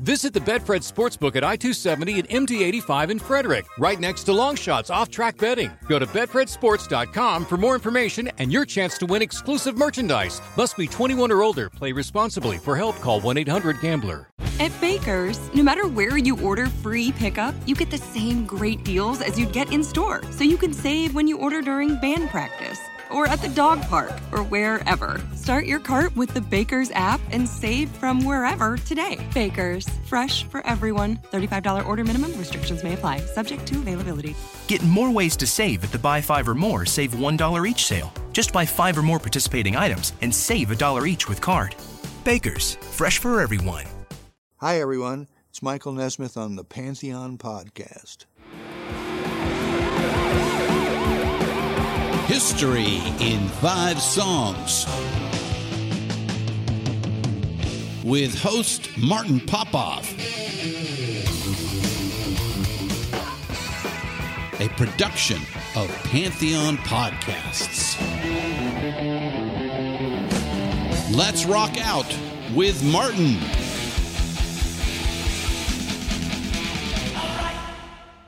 Visit the Betfred Sportsbook at I 270 and MD 85 in Frederick, right next to Longshots off track betting. Go to BetfredSports.com for more information and your chance to win exclusive merchandise. Must be 21 or older. Play responsibly. For help, call 1 800 Gambler. At Baker's, no matter where you order free pickup, you get the same great deals as you'd get in store. So you can save when you order during band practice or at the dog park or wherever. Start your cart with the Baker's app and save from wherever today. Baker's, fresh for everyone. $35 order minimum restrictions may apply, subject to availability. Get more ways to save at the Buy Five or More Save $1 each sale. Just buy five or more participating items and save a dollar each with card. Baker's, fresh for everyone. Hi, everyone. It's Michael Nesmith on the Pantheon Podcast. History in Five Songs. With host Martin Popoff. A production of Pantheon Podcasts. Let's rock out with Martin.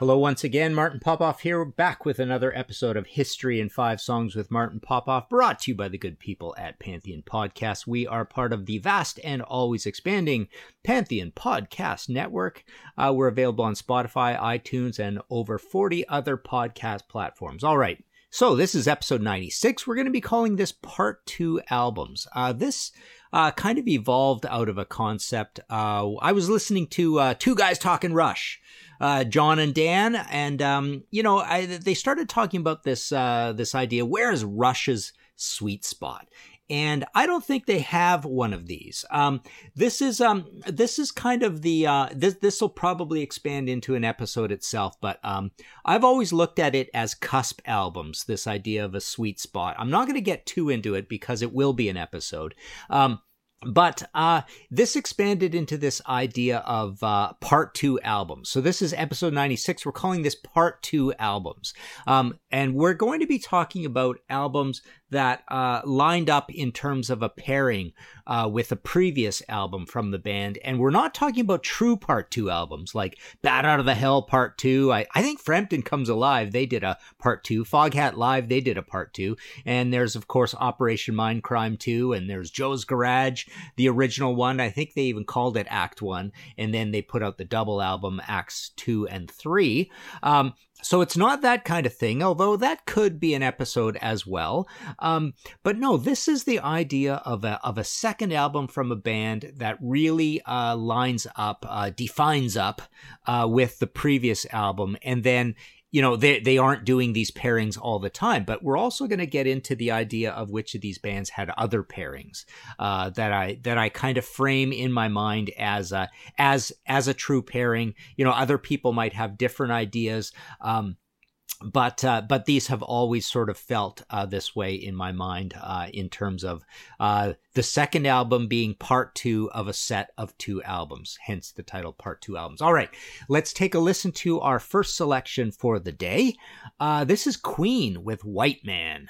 Hello, once again. Martin Popoff here, back with another episode of History in Five Songs with Martin Popoff, brought to you by the good people at Pantheon Podcast. We are part of the vast and always expanding Pantheon Podcast Network. Uh, we're available on Spotify, iTunes, and over 40 other podcast platforms. All right. So, this is episode 96. We're going to be calling this Part 2 Albums. Uh, this uh, kind of evolved out of a concept. Uh, I was listening to uh, Two Guys Talking Rush uh, John and Dan, and um, you know, I, they started talking about this uh, this idea. Where is Rush's sweet spot? And I don't think they have one of these. Um, this is um, this is kind of the uh, this this will probably expand into an episode itself. But um, I've always looked at it as cusp albums. This idea of a sweet spot. I'm not going to get too into it because it will be an episode. Um, but uh, this expanded into this idea of uh, part two albums. So this is episode 96. We're calling this part two albums. Um, and we're going to be talking about albums that uh, lined up in terms of a pairing uh, with a previous album from the band. And we're not talking about true part two albums like Bat Out of the Hell Part Two. I, I think Frampton Comes Alive, they did a part two. Foghat Live, they did a part two. And there's, of course, Operation Mindcrime 2. And there's Joe's Garage, the original one. I think they even called it Act One. And then they put out the double album, Acts Two and Three. Um, so it's not that kind of thing, although that could be an episode as well. Um, but no, this is the idea of a of a second album from a band that really uh, lines up, uh, defines up uh, with the previous album, and then you know they they aren't doing these pairings all the time but we're also going to get into the idea of which of these bands had other pairings uh, that i that i kind of frame in my mind as a as as a true pairing. You know other people might have different ideas. Um, but uh, but these have always sort of felt uh, this way in my mind uh, in terms of uh, the second album being part two of a set of two albums, hence the title Part Two Albums. All right, let's take a listen to our first selection for the day. Uh, this is Queen with White Man.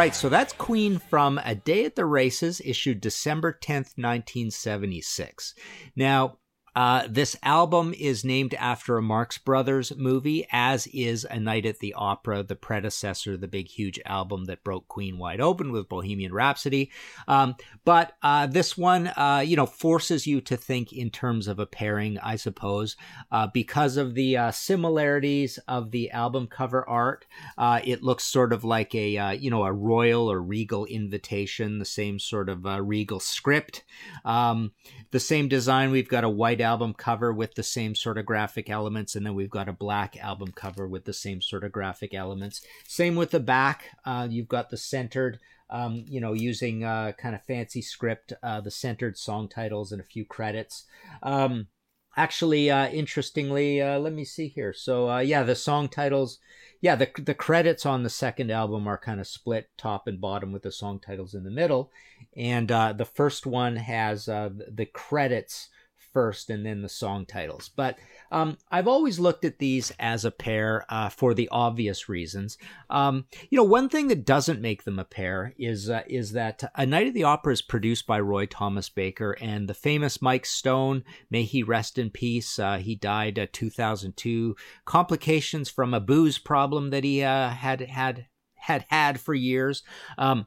Right, so that's Queen from A Day at the Races, issued December 10th, 1976. Now, Uh, this album is named after a Marx Brothers movie, as is A Night at the Opera, the predecessor, the big, huge album that broke Queen wide open with Bohemian Rhapsody. Um, but uh, this one, uh, you know, forces you to think in terms of a pairing, I suppose, uh, because of the uh, similarities of the album cover art. Uh, it looks sort of like a, you know, a royal or regal invitation, the same sort of regal script. Um, the same design. We've got a white album cover with the same sort of graphic elements, and then we've got a black album cover with the same sort of graphic elements. Same with the back. Uh, you've got the centered. Um, you know, using uh, kind of fancy script, uh, the centered song titles and a few credits. Um, actually, uh, interestingly, uh, let me see here. So, uh, yeah, the song titles yeah, the the credits on the second album are kind of split top and bottom with the song titles in the middle, and the first one has the credits first and then the song titles. But um, I've always looked at these as a pair uh, for the obvious reasons. Um, you know, one thing that doesn't make them a pair is uh, is that A Night at the Opera is produced by Roy Thomas Baker and the famous Mike Stone. May he rest in peace. Uh, he died uh, 2002. Complications from a booze problem that he uh, had had had had for years. Um,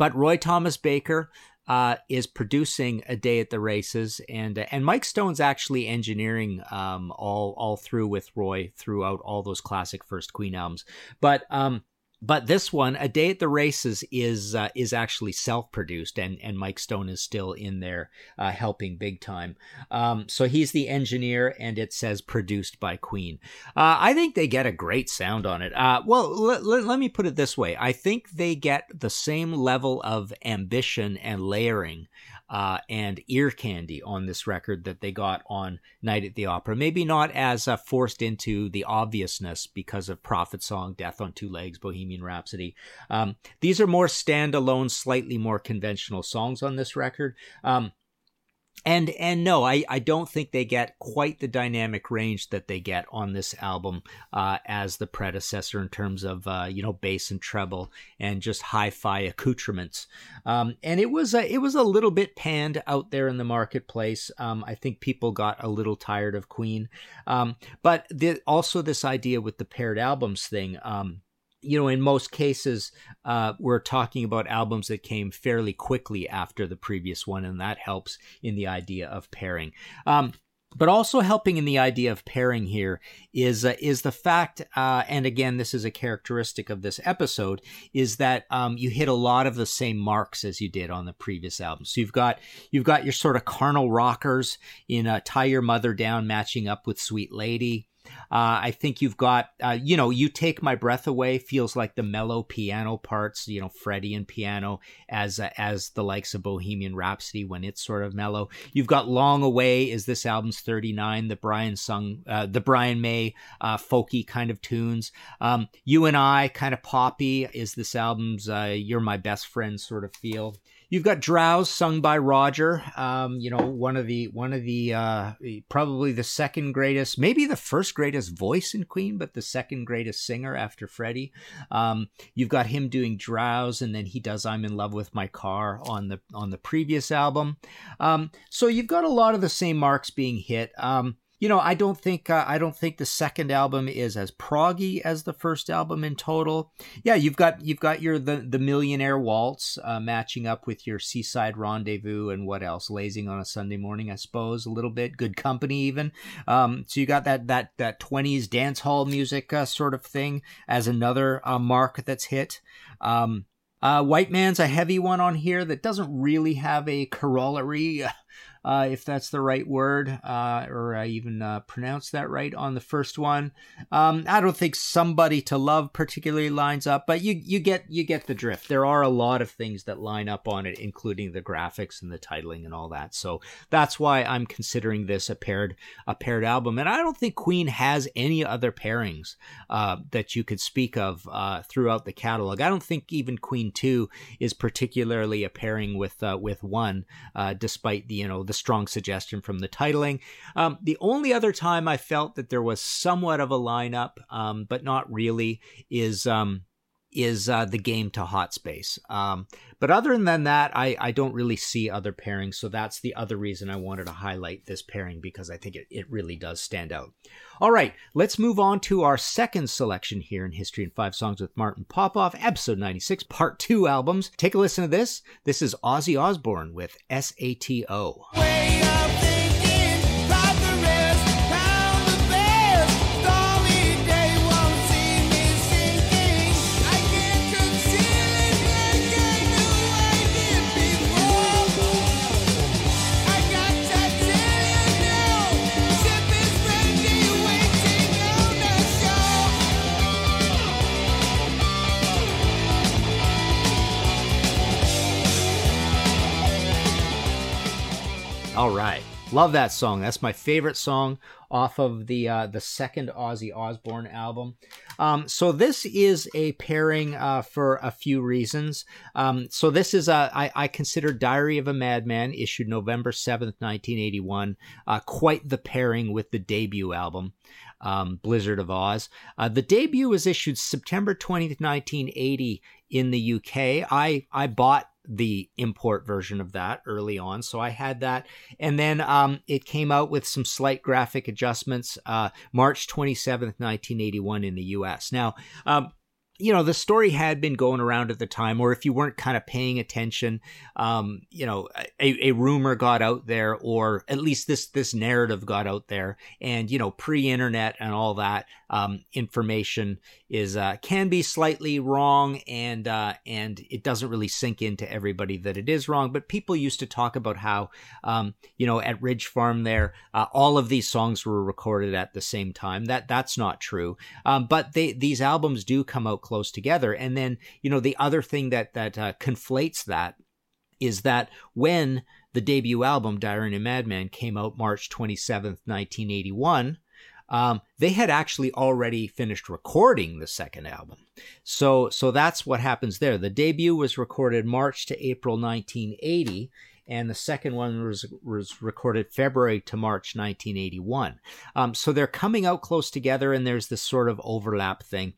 but Roy Thomas Baker uh, is producing a day at the races, and uh, and Mike Stone's actually engineering um, all all through with Roy throughout all those classic First Queen albums. But um, but this one, A Day at the Races, is uh, is actually self produced, and and Mike Stone is still in there uh, helping big time. Um, so he's the engineer, and it says produced by Queen. Uh, I think they get a great sound on it. Uh, well, l- l- let me put it this way: I think they get the same level of ambition and layering uh, and ear candy on this record that they got on Night at the Opera. Maybe not as uh, forced into the obviousness because of Prophet Song, Death on Two Legs, Bohemian Rhapsody. Um, these are more standalone, slightly more conventional songs on this record. Um, and and no i i don't think they get quite the dynamic range that they get on this album uh, as the predecessor in terms of uh, you know bass and treble and just hi-fi accoutrements. Um, and it was a, it was a little bit panned out there in the marketplace. Um, i think people got a little tired of queen. Um, but the, also this idea with the paired albums thing um, you know, in most cases, uh, we're talking about albums that came fairly quickly after the previous one, and that helps in the idea of pairing. Um, but also helping in the idea of pairing here is uh, is the fact, uh, and again, this is a characteristic of this episode, is that um, you hit a lot of the same marks as you did on the previous album. So you've got you've got your sort of carnal rockers in uh, "Tie Your Mother Down" matching up with "Sweet Lady." Uh, I think you've got, uh, you know, you take my breath away feels like the mellow piano parts, you know, Freddie and piano as uh, as the likes of Bohemian Rhapsody when it's sort of mellow. You've got Long Away is this album's 39, the Brian sung, uh, the Brian May uh, folky kind of tunes. Um, you and I kind of poppy is this album's uh, You're My Best Friend sort of feel. You've got Drowse sung by Roger. Um, you know, one of the one of the uh, probably the second greatest, maybe the first greatest voice in Queen, but the second greatest singer after Freddie. Um, you've got him doing Drowse, and then he does I'm in Love with My Car on the on the previous album. Um, so you've got a lot of the same marks being hit. Um, you know, I don't think uh, I don't think the second album is as proggy as the first album in total. Yeah, you've got you've got your the the Millionaire Waltz uh, matching up with your Seaside Rendezvous and what else? Lazing on a Sunday morning, I suppose, a little bit. Good Company, even. Um, so you got that that that twenties dance hall music uh, sort of thing as another uh, mark that's hit. Um, uh, White Man's a heavy one on here that doesn't really have a corollary uh, if that's the right word, uh, or I even uh, pronounced that right on the first one. Um, I don't think somebody to love particularly lines up, but you you get you get the drift. There are a lot of things that line up on it, including the graphics and the titling and all that. So that's why I'm considering this a paired a paired album. And I don't think Queen has any other pairings uh, that you could speak of uh, throughout the catalog. I don't think even Queen Two is particularly a pairing with uh, with one, despite the you know the strong suggestion from the titling. Um, the only other time I felt that there was somewhat of a lineup, um, but not really, is um, is uh, the game to hot space. Um, but other than that, I, I don't really see other pairings. So that's the other reason I wanted to highlight this pairing because I think it, it really does stand out. All right, let's move on to our second selection here in History in Five Songs with Martin Popoff, episode 96, part two albums. Take a listen to this. This is Ozzy Osbourne with SATO. Love that song. That's my favorite song off of the uh, the second Ozzy Osbourne album. Um, so this is a pairing uh, for a few reasons. Um, so this is a I, I consider Diary of a Madman, issued November seventh, nineteen eighty one, uh, quite the pairing with the debut album. Um, Blizzard of Ozz. Uh, the debut was issued September 20th, 1980 in the UK. I, I bought the import version of that early on. So I had that. And then um, it came out with some slight graphic adjustments uh, March 27th, 1981 in the US. Now, um, you know the story had been going around at the time or if you weren't kind of paying attention um, you know a, a, rumor got out there or at least this this narrative got out there. And you know pre-internet and all that um, information is uh, can be slightly wrong and uh, and it doesn't really sink into everybody that it is wrong. But people used to talk about how um, you know at ridge farm there uh, all of these songs were recorded at the same time. That that's not true. Um, but they these albums do come out close together. And then, you know, the other thing that that uh, conflates that is that when the debut album Diary of a Madman came out March 27th, 1981, um, they had actually already finished recording the second album. So so that's what happens there. The debut was recorded March to April 1980 and the second one was was recorded February to March 1981. Um, so they're coming out close together, and there's this sort of overlap thing.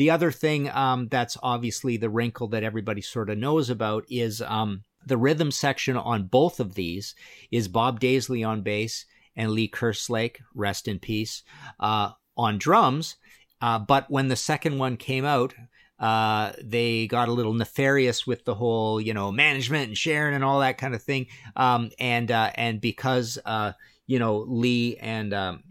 The other thing um, that's obviously the wrinkle that everybody sort of knows about is um, the rhythm section on both of these is Bob Daisley on bass and Lee Kerslake, rest in peace, uh, on drums. Uh, but when the second one came out, uh, they got a little nefarious with the whole, you know, management and sharing and all that kind of thing. Um, and uh, and because uh, you know Lee and um,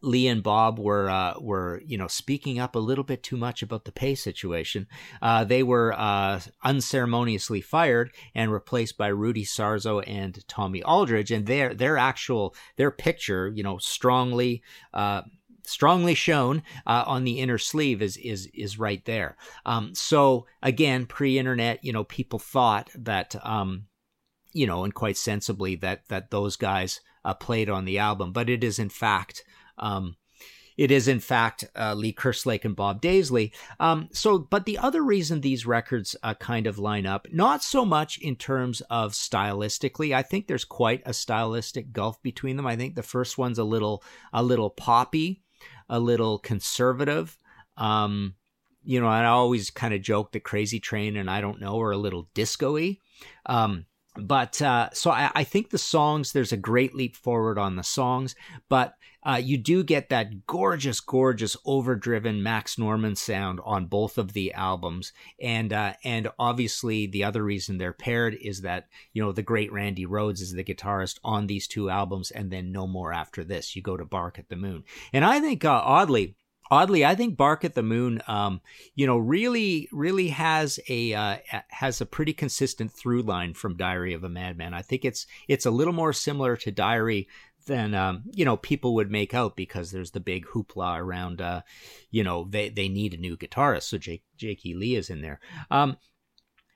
Lee and Bob were uh, were you know speaking up a little bit too much about the pay situation. Uh, they were uh, unceremoniously fired and replaced by Rudy Sarzo and Tommy Aldridge, and their their actual their picture, you know, strongly uh, strongly shown uh, on the inner sleeve is is is right there. Um, so again, pre-internet, you know, people thought that um, you know, and quite sensibly that that those guys uh, played on the album, but it is in fact um, it is in fact uh, Lee Kerslake and Bob Daisley. Um, so, but the other reason these records uh, kind of line up, not so much in terms of stylistically. I think there's quite a stylistic gulf between them. I think the first one's a little a little poppy, a little conservative. Um, you know, I always kind of joke that Crazy Train and I Don't Know are a little disco-y. Um, but uh, so I, I, think the songs there's a great leap forward on the songs but uh, you do get that gorgeous, gorgeous, overdriven Max Norman sound on both of the albums, and uh, and obviously the other reason they're paired is that you know the great Randy Rhoads is the guitarist on these two albums, and then no more after this. You go to Bark at the Moon, and I think uh, oddly oddly, I think Bark at the Moon, um, you know, really, really has a uh, has a pretty consistent through line from Diary of a Madman. I think it's it's a little more similar to Diary than um, you know people would make out because there's the big hoopla around uh, you know they they need a new guitarist so Jake e. Lee is in there. Um,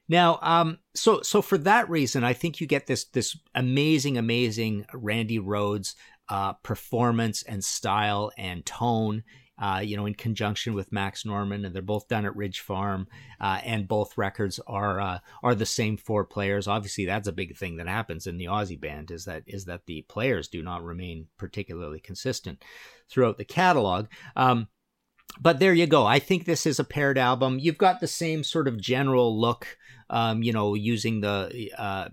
now, um, so so for that reason, I think you get this this amazing, amazing Randy Rhoads uh, performance and style and tone uh, you know, in conjunction with Max Norman, and they're both done at Ridge Farm, uh, and both records are uh, are the same four players. Obviously, that's a big thing that happens in the Ozzy band is that is that the players do not remain particularly consistent throughout the catalog. Um, but there you go. I think this is a paired album. You've got the same sort of general look, um, you know, using the. Uh,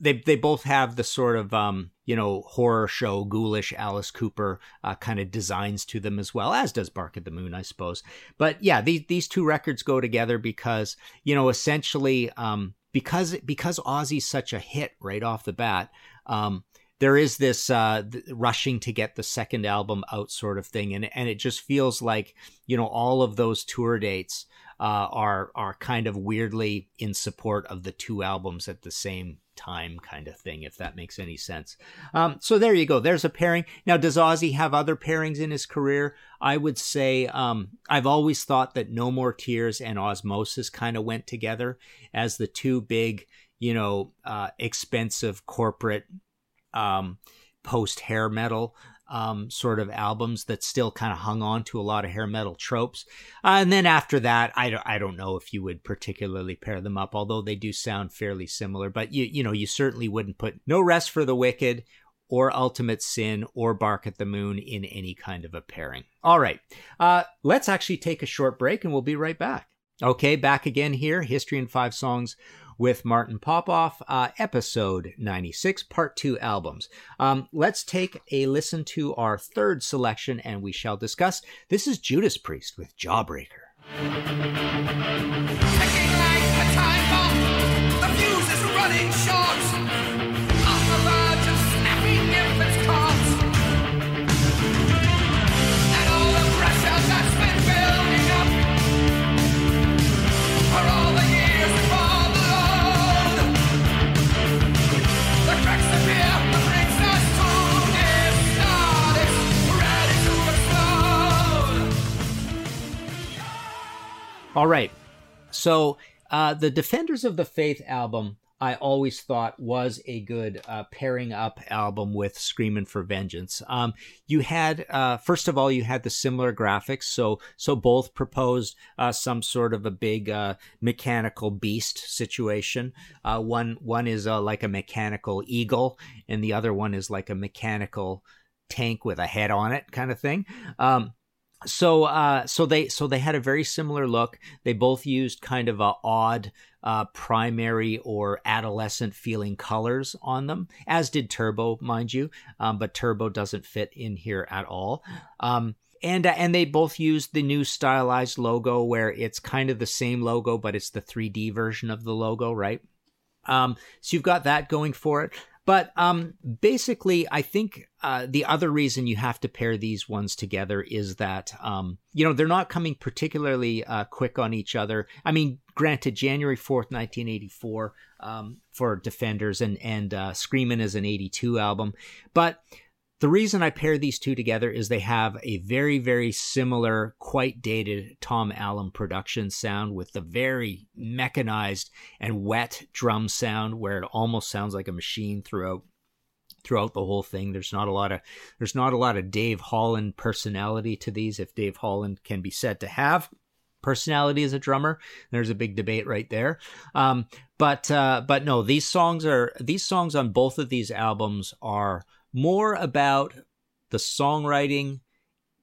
they they both have the sort of um, you know horror show ghoulish Alice Cooper uh, kind of designs to them as well as does Bark at the Moon I suppose. But yeah these these two records go together because you know essentially um, because because Ozzy's such a hit right off the bat um, there is this uh, rushing to get the second album out sort of thing. And and it just feels like you know all of those tour dates uh, are are kind of weirdly in support of the two albums at the same time kind of thing, if that makes any sense. Um, so there you go. There's a pairing. Now, does Ozzy have other pairings in his career? I would say um, I've always thought that No More Tears and Ozzmosis kind of went together as the two big, you know, uh, expensive corporate um, post hair metal um, sort of albums that still kind of hung on to a lot of hair metal tropes. Uh, and then after that, I don't, I don't know if you would particularly pair them up, although they do sound fairly similar. But you, you know, you certainly wouldn't put No Rest for the Wicked or Ultimate Sin or Bark at the Moon in any kind of a pairing. All right, uh, let's actually take a short break and we'll be right back. Okay, back again here, History in Five Songs with Martin Popoff, uh, episode 96, part two albums. Um, let's take a listen to our third selection and we shall discuss. This is Judas Priest with Jawbreaker. All right. So uh, the Defenders of the Faith album, I always thought was a good uh, pairing up album with Screaming for Vengeance. Um, you had, uh, first of all, you had the similar graphics, so so both proposed uh, some sort of a big uh, mechanical beast situation. Uh, one one is like a mechanical eagle, and the other one is like a mechanical tank with a head on it, kind of thing. Um, so uh, so they so they had a very similar look. They both used kind of a odd uh, primary or adolescent feeling colors on them, as did Turbo, mind you. Um, but Turbo doesn't fit in here at all. Um, and uh, and they both used the new stylized logo, where it's kind of the same logo, but it's the 3D version of the logo, right? Um, so you've got that going for it. But um, basically, I think uh, the other reason you have to pair these ones together is that um, you know they're not coming particularly uh, quick on each other. I mean, granted, January fourth, nineteen eighty four, um, for Defenders, and and uh, Screamin' is an eighty two album, but the reason I pair these two together is they have a very, very similar, quite dated Tom Allom production sound with the very mechanized and wet drum sound where it almost sounds like a machine throughout throughout the whole thing. There's not a lot of there's not a lot of Dave Holland personality to these, if Dave Holland can be said to have personality as a drummer. There's a big debate right there. Um, but uh, but no, these songs are these songs on both of these albums are more about the songwriting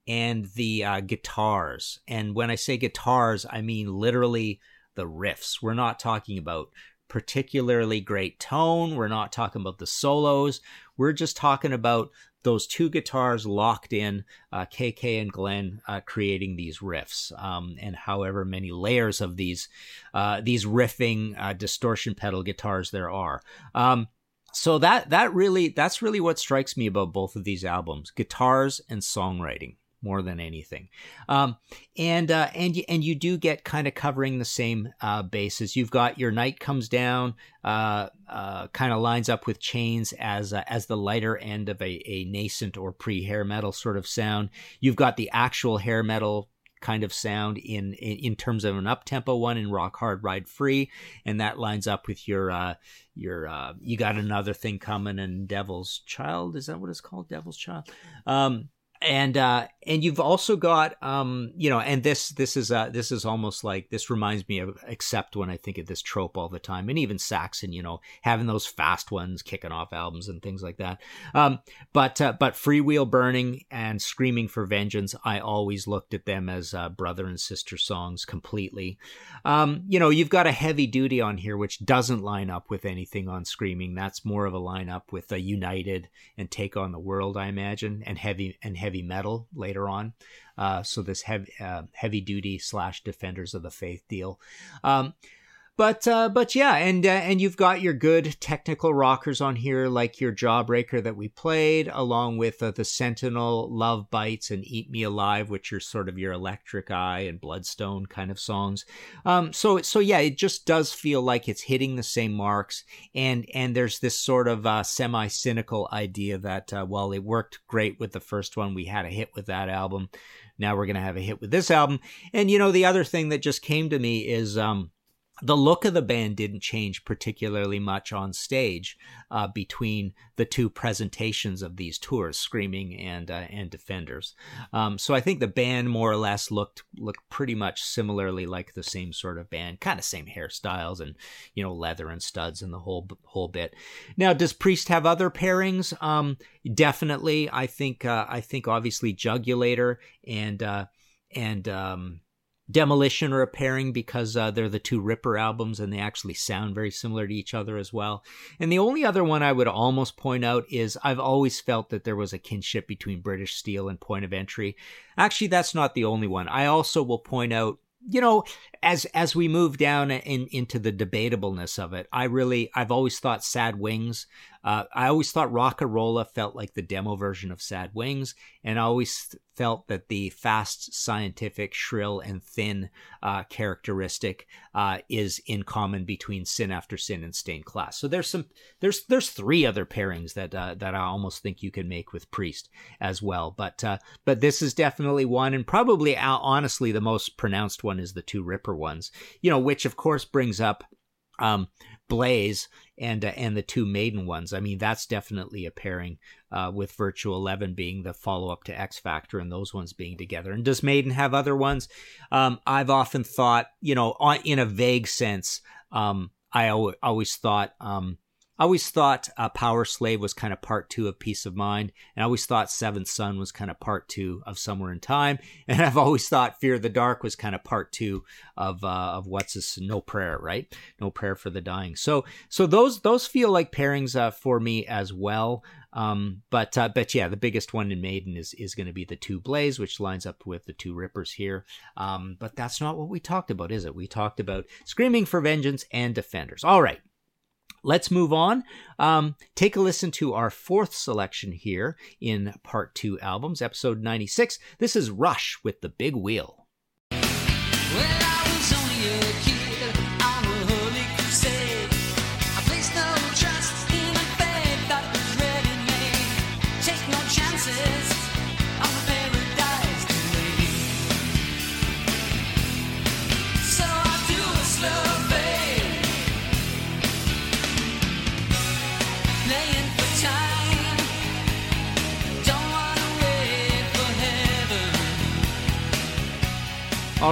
and the uh, guitars. And when I say guitars, I mean literally the riffs. We're not talking about particularly great tone. We're not talking about the solos. We're just talking about those two guitars locked in, uh, KK and Glenn uh, creating these riffs, um, and however many layers of these uh, these riffing uh, distortion pedal guitars there are. Um, so that that really that's really what strikes me about both of these albums guitars and songwriting more than anything. Um, and uh, and you, and you do get kind of covering the same uh, bases. You've got your night comes down uh, uh kind of lines up with chains as uh, as the lighter end of a, a nascent or pre hair metal sort of sound. You've got the actual hair metal kind of sound in in, in terms of an up tempo one in Rock Hard Ride Free, and that lines up with your uh, your uh, you got another thing coming and Devil's Child is that what it's called Devil's Child. Um, and uh and you've also got um you know and this this is uh this is almost like this reminds me of Accept when i think of this trope all the time and even saxon you know having those fast ones kicking off albums and things like that. Um but uh, but freewheel burning and screaming for vengeance i always looked at them as uh, brother and sister songs completely. Um you know you've got a heavy duty on here which doesn't line up with anything on screaming. That's more of a lineup with a united and take on the world i imagine and heavy and heavy heavy metal later on. Uh, so this heavy uh, heavy duty slash defenders of the faith deal. Um, but uh, but yeah, and uh, and you've got your good technical rockers on here, like your Jawbreaker that we played, along with uh, the Sentinel, Love Bites, and Eat Me Alive, which are sort of your Electric Eye and Bloodstone kind of songs. Um, so so yeah, it just does feel like it's hitting the same marks, and and there's this sort of uh, semi cynical idea that uh, while it worked great with the first one, we had a hit with that album. Now we're gonna have a hit with this album, and you know the other thing that just came to me is. Um, the look of the band didn't change particularly much on stage uh, between the two presentations of these tours, Screaming and uh, and Defenders. Um, so I think the band more or less looked looked pretty much similarly like the same sort of band, kind of same hairstyles and you know leather and studs and the whole whole bit. Now, does Priest have other pairings? Um, definitely. I think uh, I think obviously Jugulator and uh, and um, Demolition are a pairing because uh, they're the two Ripper albums and they actually sound very similar to each other as well. And the only other one I would almost point out is I've always felt that there was a kinship between British Steel and Point of Entry. Actually, that's not the only one. I also will point out you know as as we move down in, into the debatableness of it i really i've always thought sad wings uh, I always thought Rocka Rolla felt like the demo version of Sad Wings, and I always felt that the fast, scientific, shrill, and thin uh, characteristic uh, is in common between Sin After Sin and Stained Class. So there's some there's there's three other pairings that uh, that I almost think you can make with Priest as well. But uh, but this is definitely one, and probably uh, honestly the most pronounced one is the two Ripper ones. You know, which of course brings up um, Blaze and uh, and the two Maiden ones. I mean, that's definitely a pairing uh, with Virtual Eleven being the follow up to X Factor and those ones being together. And does Maiden have other ones? Um, I've often thought, you know, in a vague sense, um, I always thought um, I always thought uh, Powerslave was kind of part two of Piece of Mind, and I always thought Seventh Son was kind of part two of Somewhere in Time, and I've always thought Fear of the Dark was kind of part two of uh, of what's this No Prayer, right? No Prayer for the Dying. So so those those feel like pairings uh, for me as well. Um, but uh, but yeah, the biggest one in Maiden is is going to be the two Blaze, which lines up with the two Rippers here. Um, but that's not what we talked about, is it? We talked about Screaming for Vengeance and Defenders. All right. Let's move on. Um, take a listen to our fourth selection here in part two albums, episode 96. This is Rush with the Big Wheel. Well,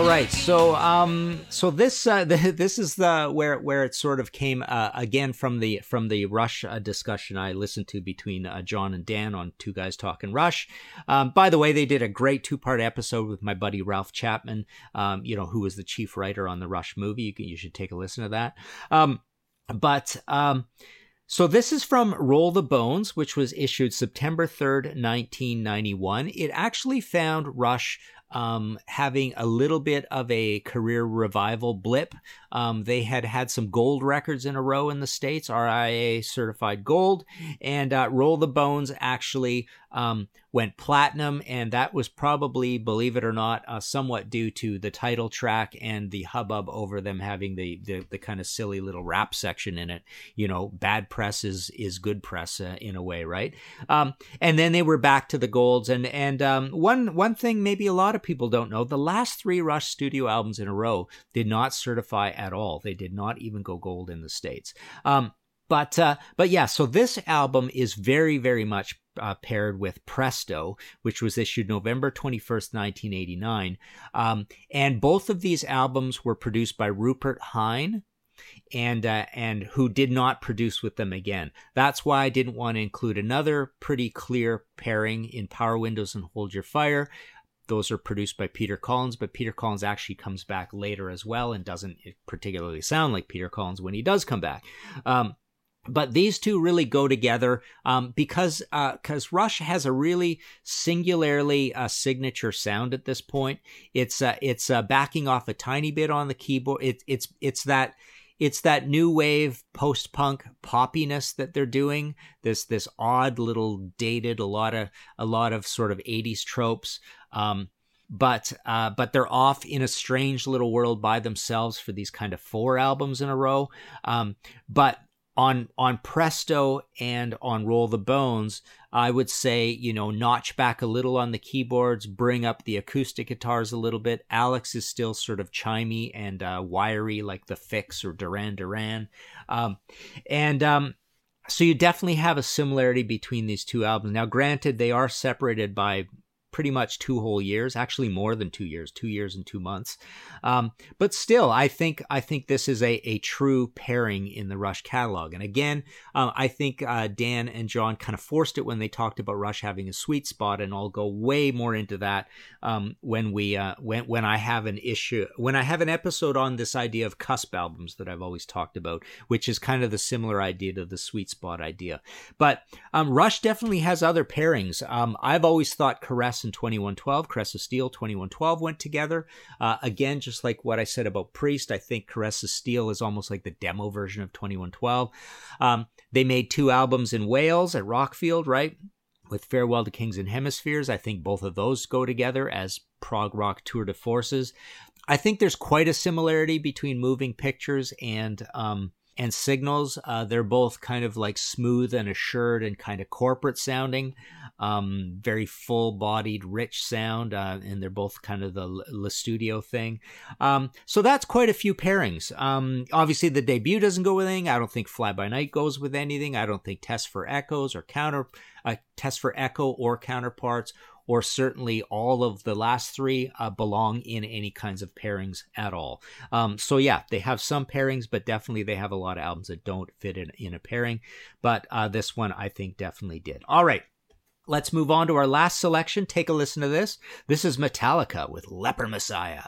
Right, so um, so this uh, the, this is the where where it sort of came uh, again from the from the Rush uh, discussion I listened to between uh, John and Dan on Two Guys Talking Rush. Um, by the way, they did a great two part episode with my buddy Ralph Chapman, um, you know, who was the chief writer on the Rush movie. You, can, you should take a listen to that. Um, but um, so this is from Roll the Bones, which was issued September 3rd, 1991. It actually found Rush um, having a little bit of a career revival blip. Um, they had had some gold records in a row in the States, RIA certified gold, and uh, Roll the Bones actually um, went platinum, and that was probably, believe it or not, uh, somewhat due to the title track and the hubbub over them having the the, the kind of silly little rap section in it. You know, bad press is is good press uh, in a way, right? Um, and then they were back to the golds, and and um, one one thing maybe a lot of people don't know: the last three Rush studio albums in a row did not certify at all. They did not even go gold in the states. Um, but uh, but yeah, so this album is very very much uh, paired with Presto, which was issued November 21st, 1989. Um, and both of these albums were produced by Rupert Hine. And uh, and who did not produce with them again. That's why I didn't want to include another pretty clear pairing in Power Windows and Hold Your Fire. Those are produced by Peter Collins, but Peter Collins actually comes back later as well and doesn't particularly sound like Peter Collins when he does come back. Um, but these two really go together um, because because uh, Rush has a really singularly uh, signature sound at this point. It's uh, it's uh, backing off a tiny bit on the keyboard. It's it's it's that it's that new wave post punk poppiness that they're doing. This this odd little dated a lot of a lot of sort of eighties tropes. Um, but uh, but they're off in a strange little world by themselves for these kind of four albums in a row. Um, but on on Presto and on Roll the Bones, I would say you know notch back a little on the keyboards, bring up the acoustic guitars a little bit. Alex is still sort of chimey and uh, wiry like the Fixx or Duran Duran, um, and um, so you definitely have a similarity between these two albums. Now, granted, they are separated by pretty much two whole years, actually more than two years, two years and two months. Um, but still, I think I think this is a, a true pairing in the Rush catalog. And again, uh, I think uh, Dan and John kind of forced it when they talked about Rush having a sweet spot, and I'll go way more into that um, when we uh, when when I have an issue when I have an episode on this idea of cusp albums that I've always talked about, which is kind of the similar idea to the sweet spot idea. But um, Rush definitely has other pairings. Um, I've always thought Caress and 2112, Caress of Steel 2112 went together. Uh, again, just like what I said about Priest, I think Caress of Steel is almost like the demo version of 2112. Um, they made two albums in Wales at Rockfield, right? With Farewell to Kings and Hemispheres. I think both of those go together as prog rock tour de forces. I think there's quite a similarity between Moving Pictures and um, and Signals. Uh, they're both kind of like smooth and assured and kind of corporate sounding um, very full bodied, rich sound, uh, and they're both kind of the Le Studio thing. Um, so that's quite a few pairings. Um, obviously, the debut doesn't go with anything. I don't think Fly By Night goes with anything. I don't think Test for Echoes or Counter uh, Test for Echo or Counterparts or certainly all of the last three uh, belong in any kinds of pairings at all. Um, so yeah, they have some pairings, but definitely they have a lot of albums that don't fit in, in a pairing. But uh, this one I think definitely did. All right. Let's move on to our last selection. Take a listen to this. This is Metallica with Leper Messiah.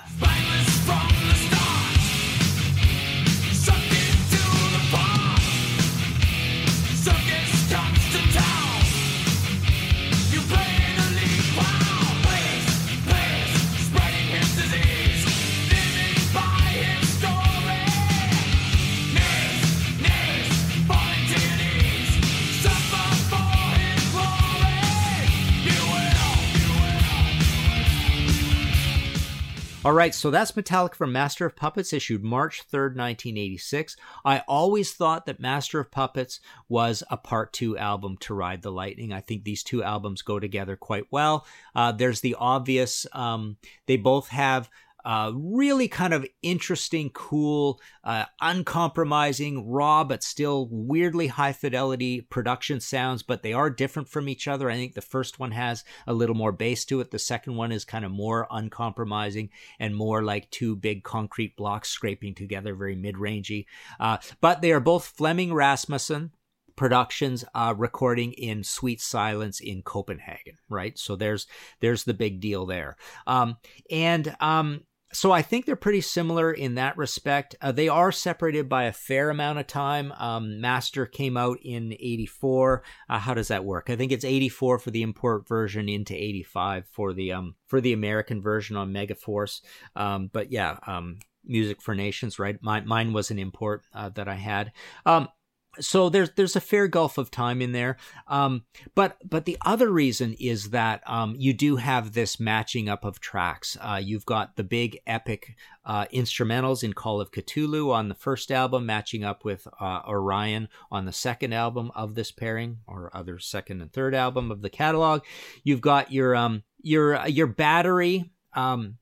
All right, so that's Metallica from Master of Puppets, issued March 3rd, 1986. I always thought that Master of Puppets was a part two album to Ride the Lightning. I think these two albums go together quite well. Uh, there's the obvious, um, they both have uh, really kind of interesting, cool, uh, uncompromising, raw, but still weirdly high fidelity production sounds, but they are different from each other. I think the first one has a little more bass to it. The second one is kind of more uncompromising and more like two big concrete blocks scraping together, very mid rangey. Uh, but they are both Flemming Rasmussen, productions uh, recording in sweet silence in Copenhagen, right? So there's there's the big deal there. Um, and um, so I think they're pretty similar in that respect. Uh, they are separated by a fair amount of time. Um, Master came out in 84. Uh, how does that work? I think it's 84 for the import version into 85 for the um for the American version on Megaforce. Um, but yeah, um, Music for Nations, right? My, mine was an import uh, that I had. Um, so there's there's a fair gulf of time in there. Um, but but the other reason is that um, you do have this matching up of tracks. Uh, you've got the big epic uh, instrumentals in call of cthulhu on the first album matching up with uh, orion on the second album of this pairing or other second and third album of the catalog. You've got your um your your battery um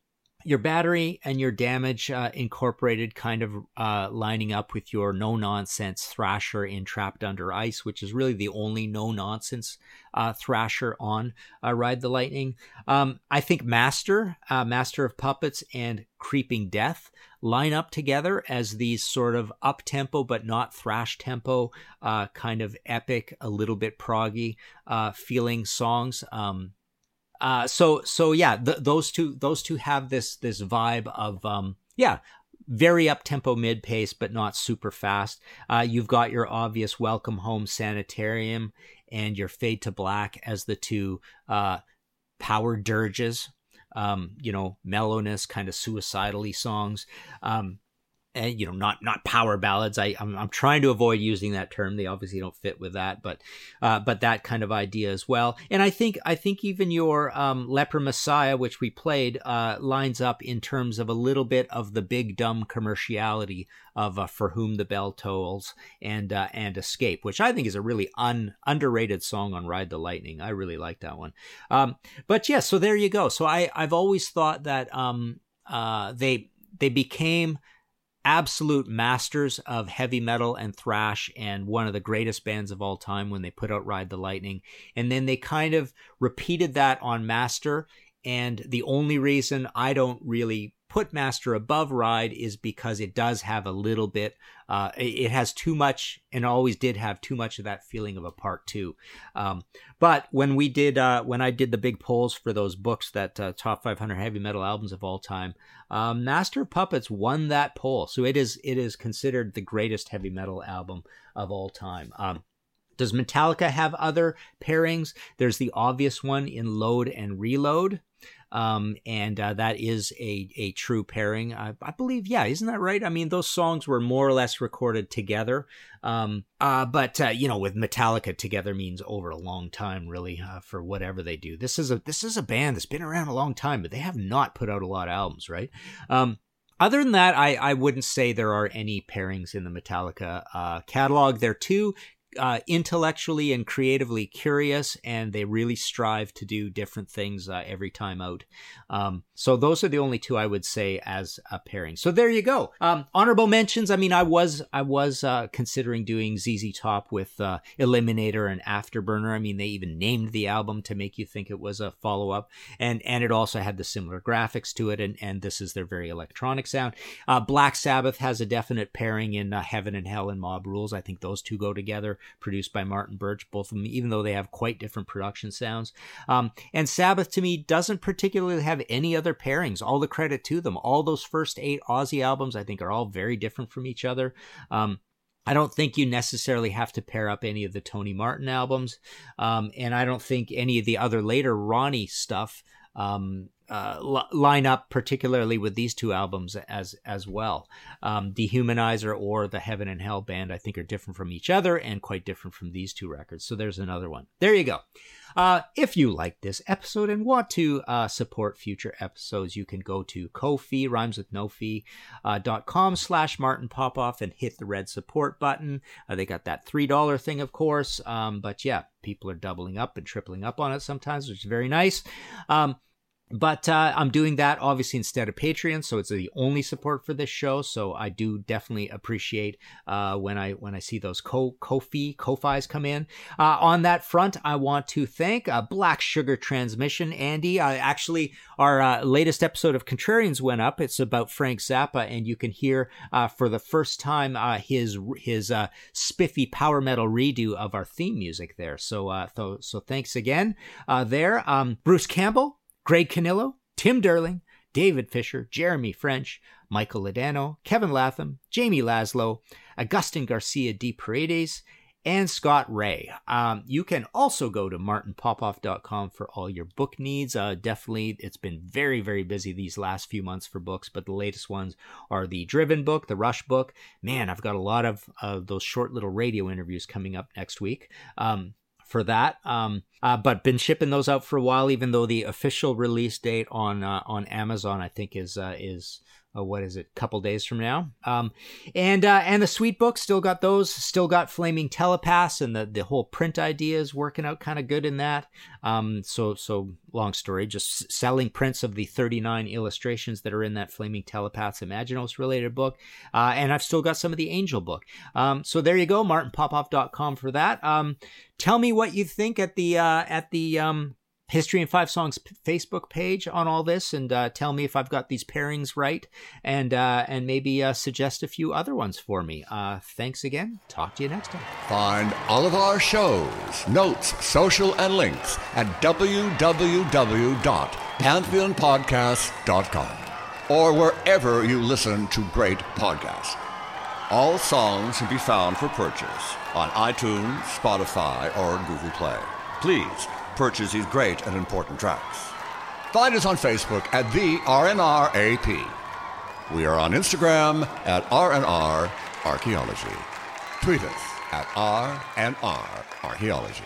your battery and your damage uh, incorporated kind of uh, lining up with your no nonsense thrasher in trapped under ice which is really the only no nonsense uh, thrasher on uh, ride the lightning. Um, i think master uh, master of puppets and creeping death line up together as these sort of up tempo but not thrash tempo uh, kind of epic a little bit proggy feeling songs. Um, uh, so so yeah, th- those two those two have this this vibe of um, yeah, very up tempo mid pace, but not super fast. Uh, you've got your obvious Welcome Home Sanitarium and your Fade to Black as the two uh, power dirges. Um, you know, mellowness, kind of suicidally songs. Um, and you know not not power ballads. I I'm, I'm, trying to avoid using that term. They obviously don't fit with that but uh, but that kind of idea as well. And i think i think even your um, leper messiah which we played uh, lines up in terms of a little bit of the big dumb commerciality of uh, for whom the bell tolls and uh, and escape which i think is a really un, underrated song on ride the lightning. I really like that one. Um, but yeah so there you go. So i i've always thought that um, uh, they they became absolute masters of heavy metal and thrash and one of the greatest bands of all time when they put out Ride the Lightning. And then they kind of repeated that on Master. And the only reason I don't really put Master above Ride is because it does have a little bit, uh, it has too much and always did have too much of that feeling of a part two. Um, but when we did, uh, when I did the big polls for those books that uh, top 500 heavy metal albums of all time, um, Master of Puppets won that poll. So it is, it is considered the greatest heavy metal album of all time. Um, does Metallica have other pairings? There's the obvious one in Load and Reload. Um, and uh, that is a, a true pairing. I, I, believe, yeah, isn't that right? I mean, those songs were more or less recorded together. Um, uh, but uh, you know, with Metallica, together means over a long time, really, uh, for whatever they do. This is a this is a band that's been around a long time, but they have not put out a lot of albums, right? Um, other than that, I, I wouldn't say there are any pairings in the Metallica uh, catalog. They're two uh, intellectually and creatively curious, and they really strive to do different things uh, every time out. Um, so those are the only two I would say as a pairing. So there you go. Um, honorable mentions. I mean, I was I was uh, considering doing ZZ Top with uh, Eliminator and Afterburner. I mean, they even named the album to make you think it was a follow up, and and it also had the similar graphics to it, and and this is their very electronic sound. Uh, Black Sabbath has a definite pairing in uh, Heaven and Hell and Mob Rules. I think those two go together produced by Martin Birch, both of them, even though they have quite different production sounds. Um, and Sabbath to me doesn't particularly have any other pairings. All the credit to them. All those first eight Ozzy albums, I think, are all very different from each other. Um, I don't think you necessarily have to pair up any of the Tony Martin albums, um, and I don't think any of the other later Ronnie stuff um, uh, l- line up particularly with these two albums as as well. Um, Dehumanizer or the Heaven and Hell band, I think, are different from each other and quite different from these two records. So there's another one. There you go. Uh, if you like this episode and want to uh, support future episodes, you can go to Ko-fi, rhymes with no fee, uh, dot com slash Martin Popoff and hit the red support button. Uh, they got that $3 thing, of course. Um, but yeah, people are doubling up and tripling up on it sometimes, which is very nice. Um, but uh, I'm doing that obviously instead of Patreon, so it's the only support for this show. So I do definitely appreciate uh, when I when I see those co Ko-fi Ko-fi's come in. Uh, on that front, I want to thank uh, Black Sugar Transmission, Andy. Uh, actually, our uh, latest episode of Contrarians went up. It's about Frank Zappa, and you can hear for the first time his his spiffy power metal redo of our theme music there. So so, so thanks again there, um, Bruce Campbell. Greg Canillo, Tim Derling, David Fisher, Jeremy French, Michael Ladano, Kevin Latham, Jamie Laszlo, Augustin Garcia de Paredes, and Scott Ray. Um, you can also go to martinpopoff.com for all your book needs. Uh, definitely, it's been very, very busy these last few months for books, but the latest ones are the Driven book, the Rush book. Man, I've got a lot of uh, those short little radio interviews coming up next week. Um, for that. Um, uh, but been shipping those out for a while, even though the official release date on uh, on Amazon, I think, is uh, is uh, what is it, couple days from now. Um, and uh, and the sweet book still got those, still got Flaming Telepaths, and the the whole print idea is working out kind of good in that. Um, so so long story, just selling prints of the 39 illustrations that are in that Flaming Telepaths Imaginos related book, uh, and I've still got some of the Angel book. Um, so there you go, martinpopoff.com for that. Um, tell me what you think at the uh, at the um, History in Five Songs Facebook page on all this, and uh, tell me if I've got these pairings right, and uh, and maybe uh, suggest a few other ones for me. Uh, thanks again. Talk to you next time. Find all of our shows, notes, social, and links at www.pantheonpodcast.com or wherever you listen to great podcasts. All songs can be found for purchase on iTunes, Spotify, or Google Play. Please purchase these great and important tracks. Find us on Facebook at the RNRAP. We are on Instagram at RNR Archaeology. Tweet us at RNR Archaeology.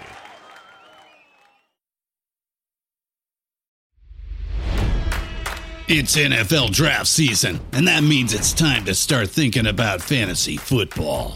It's NFL draft season, and that means it's time to start thinking about fantasy football.